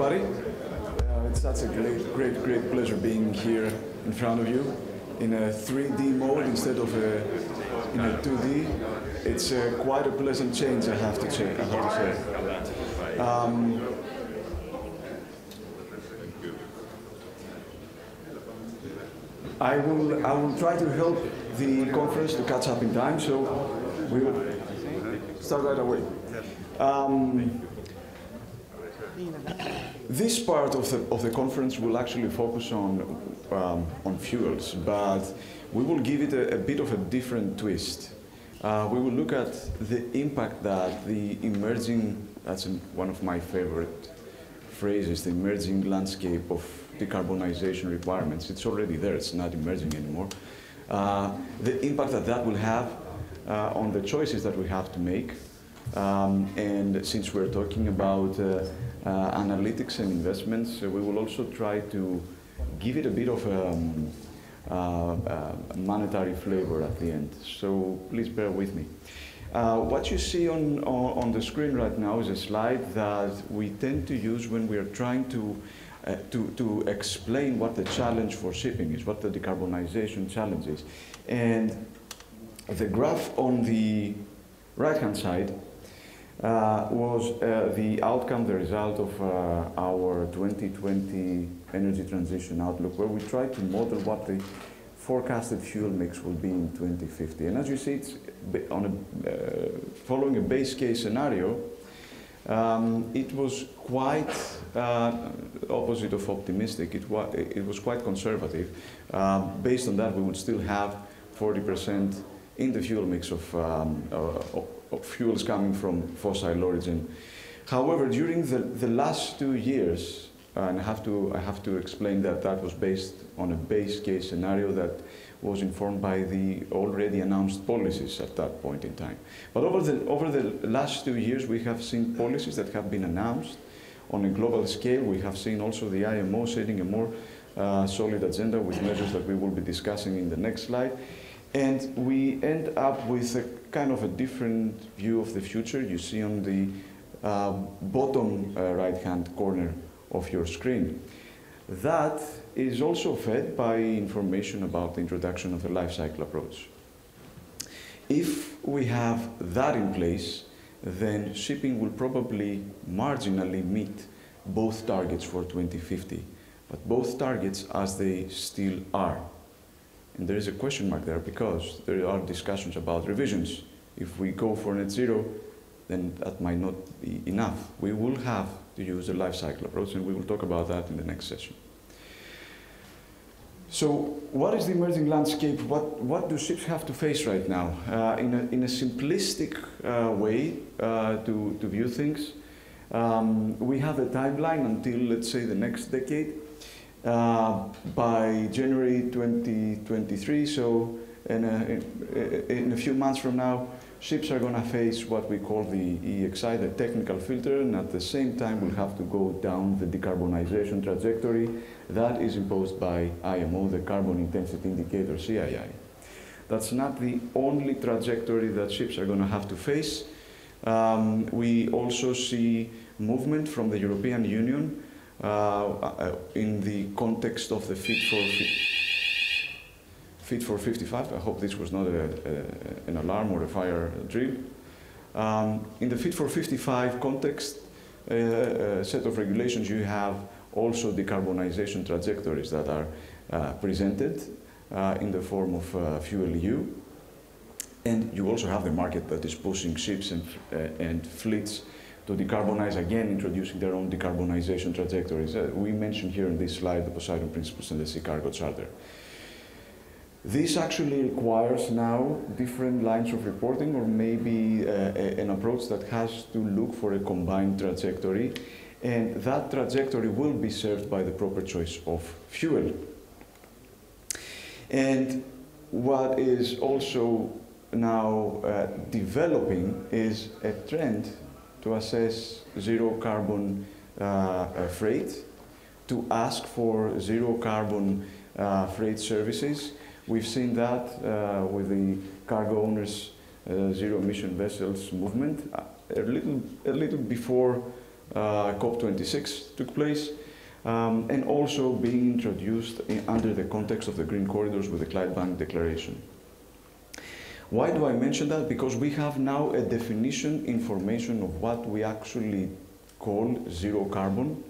everybody. Uh, it's such a great, great, great pleasure being here in front of you in a 3D mode instead of a, in a 2D. It's uh, quite a pleasant change, I have to say. I have to say. Um, I will, I will try to help the conference to catch up in time, so we will start right away. Um, this part of the, of the conference will actually focus on, um, on fuels, but we will give it a, a bit of a different twist. Uh, we will look at the impact that the emerging, that's one of my favorite phrases, the emerging landscape of decarbonization requirements. It's already there, it's not emerging anymore. Uh, the impact that that will have uh, on the choices that we have to make. Um, and since we're talking about uh, analytics and investments, uh, we will also try to give it a bit of a um, uh, monetary flavor at the end. So please bear with me. Uh, what you see on, on, on, the screen right now is a slide that we tend to use when we are trying to, uh, to, to explain what the challenge for shipping is, what the decarbonization challenge is. And the graph on the right-hand side uh, was uh, the outcome, the result of uh, our 2020 energy transition outlook, where we tried to model what the forecasted fuel mix will be in 2050. And as you see, it's on a, uh, following a base case scenario, um, it was quite uh, opposite of optimistic. It, wa it was quite conservative. Uh, based on that, we would still have 40% in the fuel mix of, um, fuels coming from fossil origin. However, during the, the last two years, and I have, to, I have to explain that that was based on a base case scenario that was informed by the already announced policies at that point in time. But over the, over the last two years, we have seen policies that have been announced on a global scale. We have seen also the IMO setting a more uh, solid agenda with measures that we will be discussing in the next slide. And we end up with a kind of a different view of the future. You see on the uh, bottom uh, right-hand corner of your screen. That is also fed by information about the introduction of the life cycle approach. If we have that in place, then shipping will probably marginally meet both targets for 2050, but both targets as they still are. And there is a question mark there because there are discussions about revisions. If we go for net zero, then that might not be enough. We will have to use the life cycle approach, and we will talk about that in the next session. So what is the emerging landscape? What, what do ships have to face right now? Uh, in, a, in a simplistic uh, way uh, to, to view things, um, we have a timeline until, let's say, the next decade. Uh, by January 2023, so in a, in a few months from now, ships are going to face what we call the EEXI, the technical filter, and at the same time we'll have to go down the decarbonization trajectory that is imposed by IMO, the Carbon Intensity Indicator, CII. That's not the only trajectory that ships are going to have to face. Um, we also see movement from the European Union in the context of the Fit for, Fit for 55. I hope this was not a, a, an alarm or a fire drill. Um, in the Fit for 55 context, uh, a set of regulations, you have also decarbonization trajectories that are uh, presented uh, in the form of uh, Fuel EU. And you also have the market that is pushing ships and, and fleets to decarbonize again, introducing their own decarbonization trajectories. Uh, we mentioned here in this slide the Poseidon Principles and the Sea Cargo Charter. This actually requires now different lines of reporting or maybe uh, a, an approach that has to look for a combined trajectory and that trajectory will be served by the proper choice of fuel. And what is also now uh, developing is a trend to assess zero carbon uh, uh, freight, to ask for zero carbon uh, freight services. We've seen that with the cargo owners zero emission vessels movement a little, a little before uh, COP26 took place, um, and also being introduced in, under the context of the Green Corridors with the Clydebank Declaration. Why do I mention that? Because we have now a definition information of what we actually call zero carbon,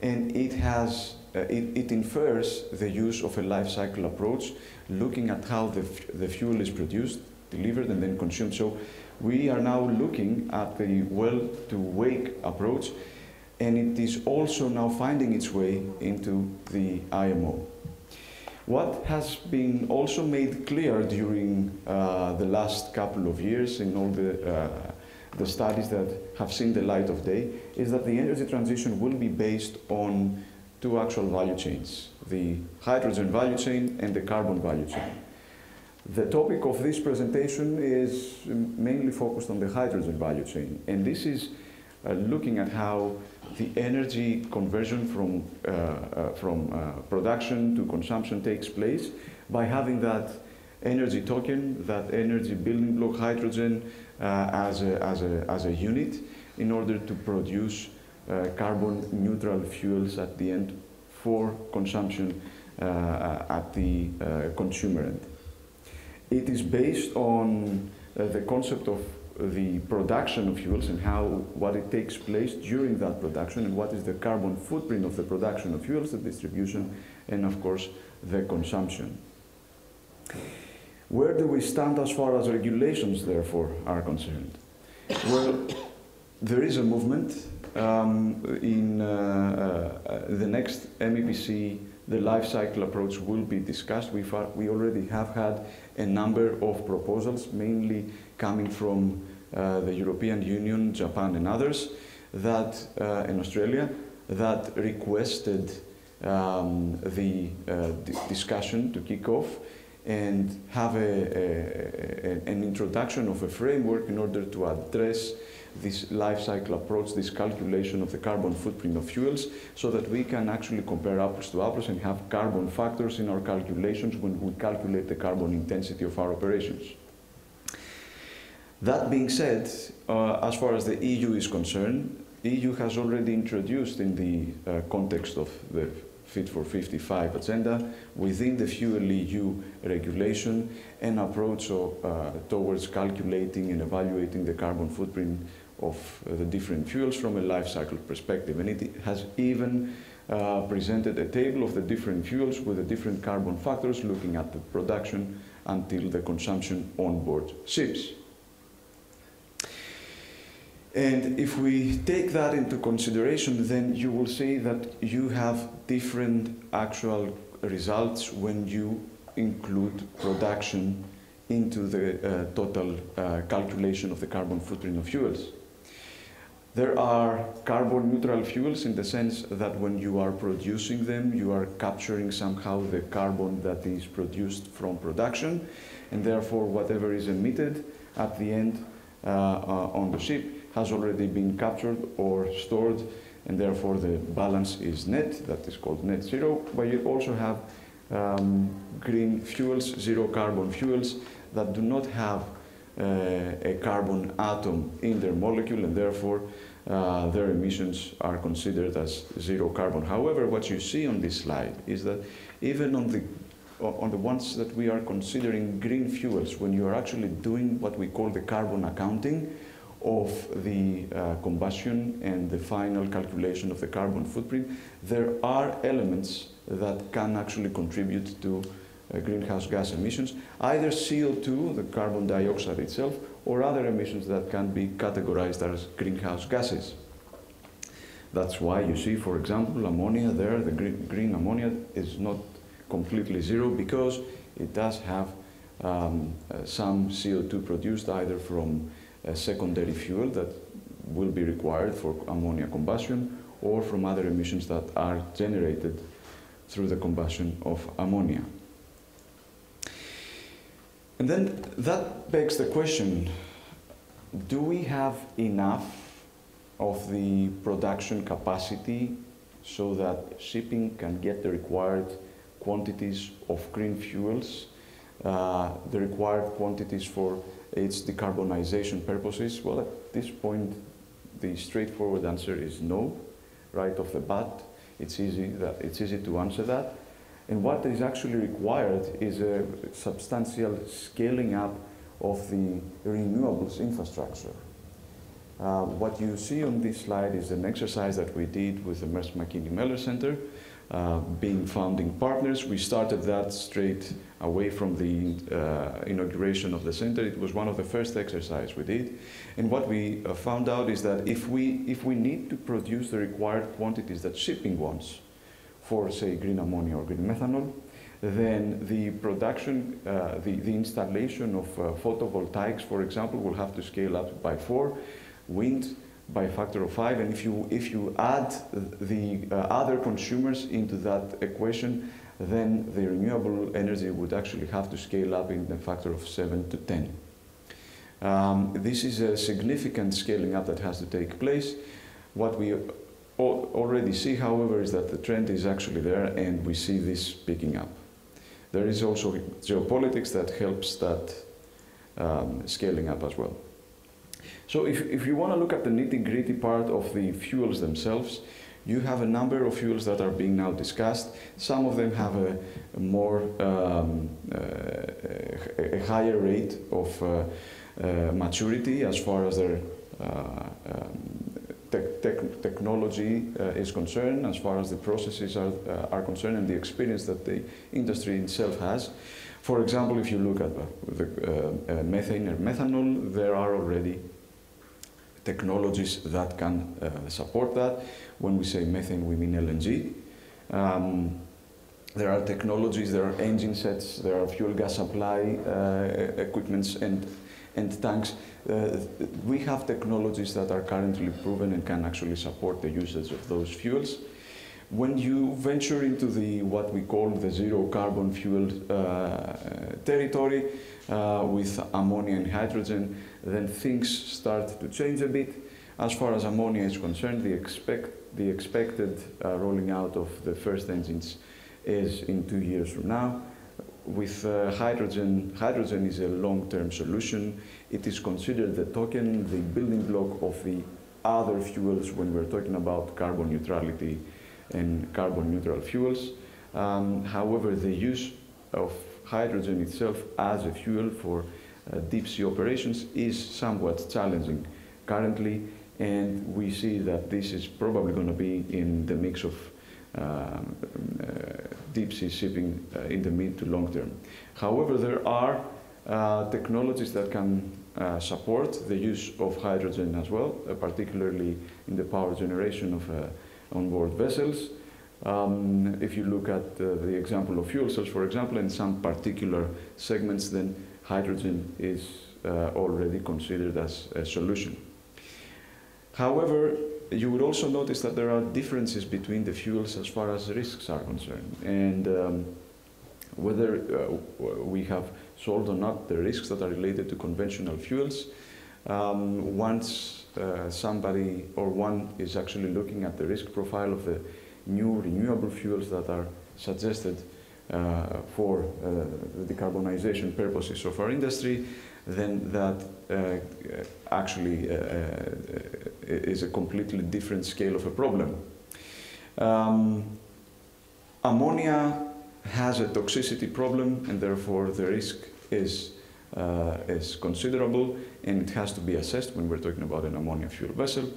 and it has uh, it, it, infers the use of a life cycle approach, looking at how the, the fuel is produced, delivered, and then consumed. So we are now looking at the well-to-wake approach, and it is also now finding its way into the IMO. What has been also made clear during uh, the last couple of years in all the, uh, the studies that have seen the light of day is that the energy transition will be based on two actual value chains, the hydrogen value chain and the carbon value chain. The topic of this presentation is mainly focused on the hydrogen value chain, and this is uh, looking at how the energy conversion from, uh, uh, from uh, production to consumption takes place by having that energy token, that energy building block hydrogen uh, as, a, as, a, as a unit in order to produce uh, carbon neutral fuels at the end for consumption uh, at the consumer end. It is based on the concept of the production of fuels and how what it takes place during that production and what is the carbon footprint of the production of fuels, the distribution, and of course the consumption. Where do we stand as far as regulations, therefore, are concerned? Well, there is a movement um, in uh, uh, the next MEPC, the life cycle approach will be discussed. We've, we already have had a number of proposals, mainly coming from uh, the European Union, Japan and others, that, uh, in Australia, that requested um, the uh, discussion to kick off and have a, a, an introduction of a framework in order to address this life cycle approach, this calculation of the carbon footprint of fuels, so that we can actually compare apples to apples and have carbon factors in our calculations when we calculate the carbon intensity of our operations. That being said, uh, as far as the EU is concerned, EU has already introduced in the uh, context of the Fit for 55 agenda within the Fuel EU regulation an approach uh, towards calculating and evaluating the carbon footprint of the different fuels from a life cycle perspective. And it has even uh, presented a table of the different fuels with the different carbon factors looking at the production until the consumption on board ships. And if we take that into consideration, then you will see that you have different actual results when you include production into the uh, total uh, calculation of the carbon footprint of fuels. There are carbon neutral fuels in the sense that when you are producing them, you are capturing somehow the carbon that is produced from production, and therefore whatever is emitted at the end uh, uh on the ship has already been captured or stored and therefore the balance is net, that is called net zero, but you also have um, green fuels, zero carbon fuels that do not have uh, a carbon atom in their molecule and therefore uh, their emissions are considered as zero carbon. However, what you see on this slide is that even on the on the ones that we are considering green fuels, when you are actually doing what we call the carbon accounting, of the uh, combustion and the final calculation of the carbon footprint, there are elements that can actually contribute to uh, greenhouse gas emissions, either CO2, the carbon dioxide itself, or other emissions that can be categorized as greenhouse gases. That's why you see, for example, ammonia there, the green, green ammonia is not completely zero because it does have um, uh, some CO2 produced either from a secondary fuel that will be required for ammonia combustion or from other emissions that are generated through the combustion of ammonia. And then that begs the question, do we have enough of the production capacity so that shipping can get the required quantities of green fuels, uh, the required quantities for its decarbonization purposes? Well, at this point, the straightforward answer is no, right off the bat. It's easy, that, it's easy to answer that. And what is actually required is a substantial scaling up of the renewables infrastructure. Uh, what you see on this slide is an exercise that we did with the Maersk Mc-Kinney Moller Center, uh, being founding partners. We started that straight away from the uh, inauguration of the center. It was one of the first exercises we did. And what we uh, found out is that if we, if we need to produce the required quantities that shipping wants for, say, green ammonia or green methanol, then the production, uh, the, the installation of uh, photovoltaics, for example, will have to scale up by four, wind by a factor of five, and if you, if you add the uh, other consumers into that equation, then the renewable energy would actually have to scale up in a factor of 7 to 10. Um, this is a significant scaling up that has to take place. What we already see, however, is that the trend is actually there and we see this picking up. There is also geopolitics that helps that um, scaling up as well. So if, if you want to look at the nitty-gritty part of the fuels themselves, you have a number of fuels that are being now discussed. Some of them have a, a more, um, uh, a, a, higher rate of uh, uh, maturity as far as their uh, um, te te technology uh, is concerned, as far as the processes are, uh, are concerned, and the experience that the industry itself has. For example, if you look at the methane or methanol, there are already technologies that can support that. When we say methane, we mean LNG. Um, there are technologies, there are engine sets, there are fuel gas supply uh, equipments and, and tanks. Uh, we have technologies that are currently proven and can actually support the usage of those fuels. When you venture into the what we call the zero carbon fuel uh, territory uh, with ammonia and hydrogen, then things start to change a bit. As far as ammonia is concerned, the expect the expected uh, rolling out of the first engines is in two years from now. With uh, hydrogen, hydrogen is a long-term solution. It is considered the token, the building block of the other fuels when we're talking about carbon neutrality and carbon neutral fuels. Um, however, the use of hydrogen itself as a fuel for uh, deep sea operations is somewhat challenging currently and we see that this is probably going to be in the mix of um, uh, deep sea shipping uh, in the mid to long term. However, there are uh, technologies that can uh, support the use of hydrogen as well, uh, particularly in the power generation of onboard vessels. Um, if you look at the example of fuel cells, for example, in some particular segments, then hydrogen is already considered as a solution. However, you would also notice that there are differences between the fuels as far as risks are concerned. And um, whether uh, we have solved or not the risks that are related to conventional fuels, um, once uh, somebody or one is actually looking at the risk profile of the new renewable fuels that are suggested uh, for uh, the decarbonization purposes of our industry, then that uh, actually uh, uh, is a completely different scale of a problem. Um, ammonia has a toxicity problem and therefore the risk is, is considerable and it has to be assessed when we're talking about an ammonia fuel vessel.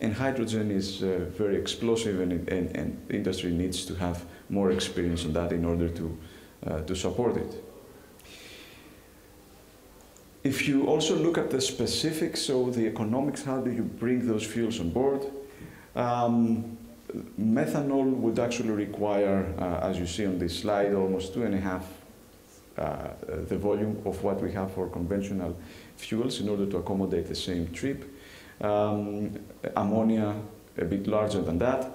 And hydrogen is uh, very explosive and, and, and, industry needs to have more experience on that in order to, uh, to support it. If you also look at the specifics, so the economics, how do you bring those fuels on board? Um, methanol would actually require, uh, as you see on this slide, almost two and a half uh, the volume of what we have for conventional fuels in order to accommodate the same trip. Um, ammonia, a bit larger than that.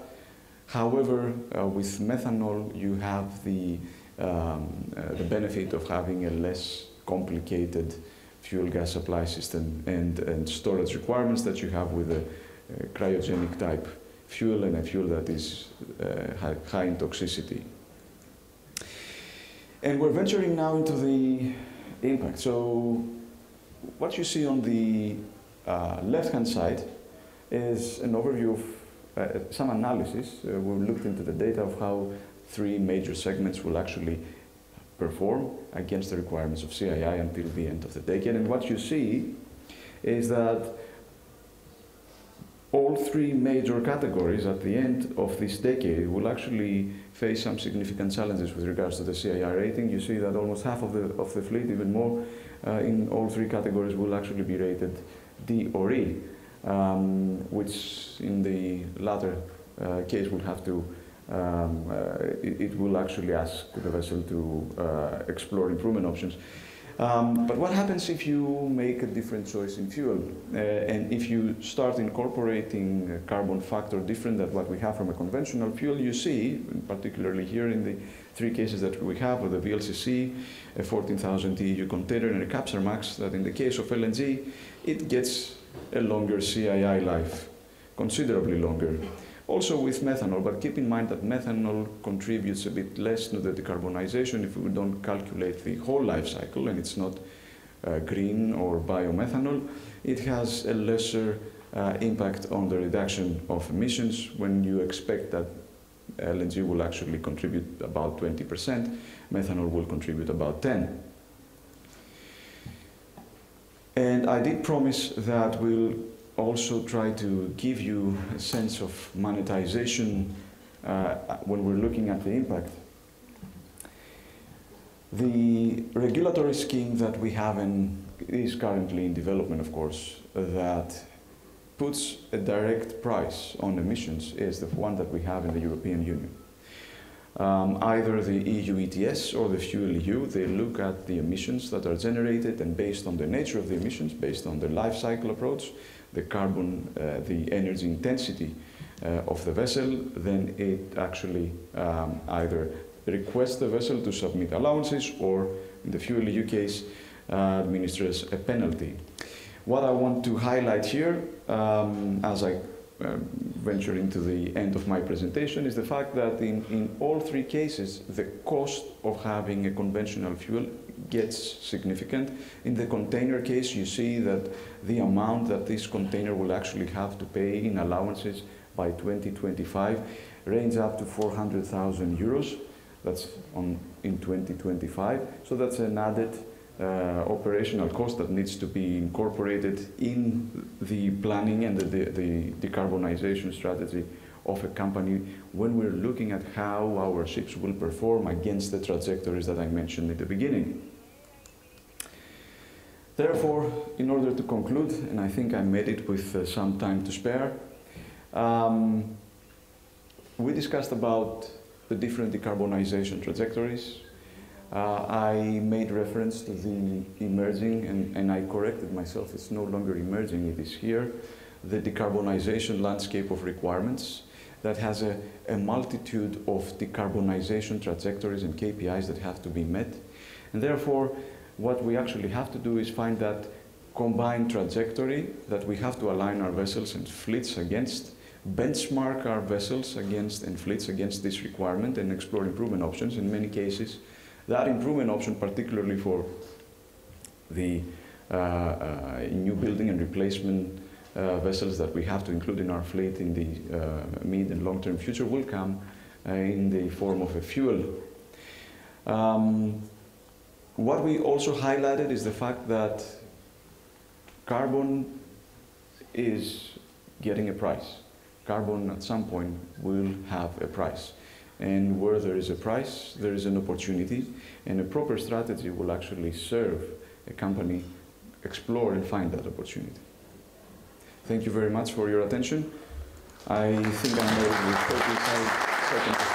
However, uh, with methanol, you have the, um, uh, the benefit of having a less complicated fuel gas supply system and, and storage requirements that you have with a, a cryogenic type fuel and a fuel that is uh, high, in toxicity. And we're venturing now into the impact. So what you see on the uh, left-hand side is an overview of uh, some analysis. Uh, we looked into the data of how three major segments will actually perform against the requirements of CII until the end of the decade. And what you see is that all three major categories at the end of this decade will actually face some significant challenges with regards to the CII rating. You see that almost half of the, of the fleet, even more, uh, in all three categories will actually be rated D or E, um, which in the latter uh, case will have to, um, uh, it, it, will actually ask the vessel to uh, explore improvement options. Um, but what happens if you make a different choice in fuel? Uh, and if you start incorporating a carbon factor different than what we have from a conventional fuel, you see, particularly here in the three cases that we have with the VLCC, a 14,000 TEU container and a Capesize, that in the case of LNG, it gets a longer CII life, considerably longer. Also with methanol, but keep in mind that methanol contributes a bit less to the decarbonization if we don't calculate the whole life cycle and it's not uh, green or biomethanol. It has a lesser uh, impact on the reduction of emissions when you expect that LNG will actually contribute about 20%, methanol will contribute about 10. And I did promise that we'll also try to give you a sense of monetization uh, when we're looking at the impact. The regulatory scheme that we have in, is currently in development, of course, that puts a direct price on emissions is the one that we have in the European Union. Um, either the EU ETS or the Fuel EU, they look at the emissions that are generated and based on the nature of the emissions, based on the life cycle approach, the carbon, uh, the energy intensity uh, of the vessel, then it actually um, either requests the vessel to submit allowances or, in the fuel EU case, uh, administers a penalty. What I want to highlight here, um, as I um, venture into the end of my presentation, is the fact that in, in all three cases, the cost of having a conventional fuel gets significant. In the container case, you see that the amount that this container will actually have to pay in allowances by 2025 range up to 400,000 euros. That's on, in 2025. So that's an added uh, operational cost that needs to be incorporated in the planning and the, the, the decarbonization strategy of a company when we're looking at how our ships will perform against the trajectories that I mentioned at the beginning. Therefore, in order to conclude, and I think I made it with uh, some time to spare, um, we discussed about the different decarbonization trajectories. Uh, I made reference to the emerging, and, and I corrected myself, it's no longer emerging, it is here, the decarbonization landscape of requirements that has a, a multitude of decarbonization trajectories and KPIs that have to be met. And therefore, what we actually have to do is find that combined trajectory that we have to align our vessels and fleets against, benchmark our vessels against and fleets against this requirement and explore improvement options. In many cases, that improvement option, particularly for the uh, uh, new building and replacement uh, vessels that we have to include in our fleet in the uh, mid and long-term future will come uh, in the form of a fuel. Um, what we also highlighted is the fact that carbon is getting a price. Carbon at some point will have a price. And where there is a price, there is an opportunity, and a proper strategy will actually serve a company explore and find that opportunity. Thank you very much for your attention. I think I'm ready with 35 seconds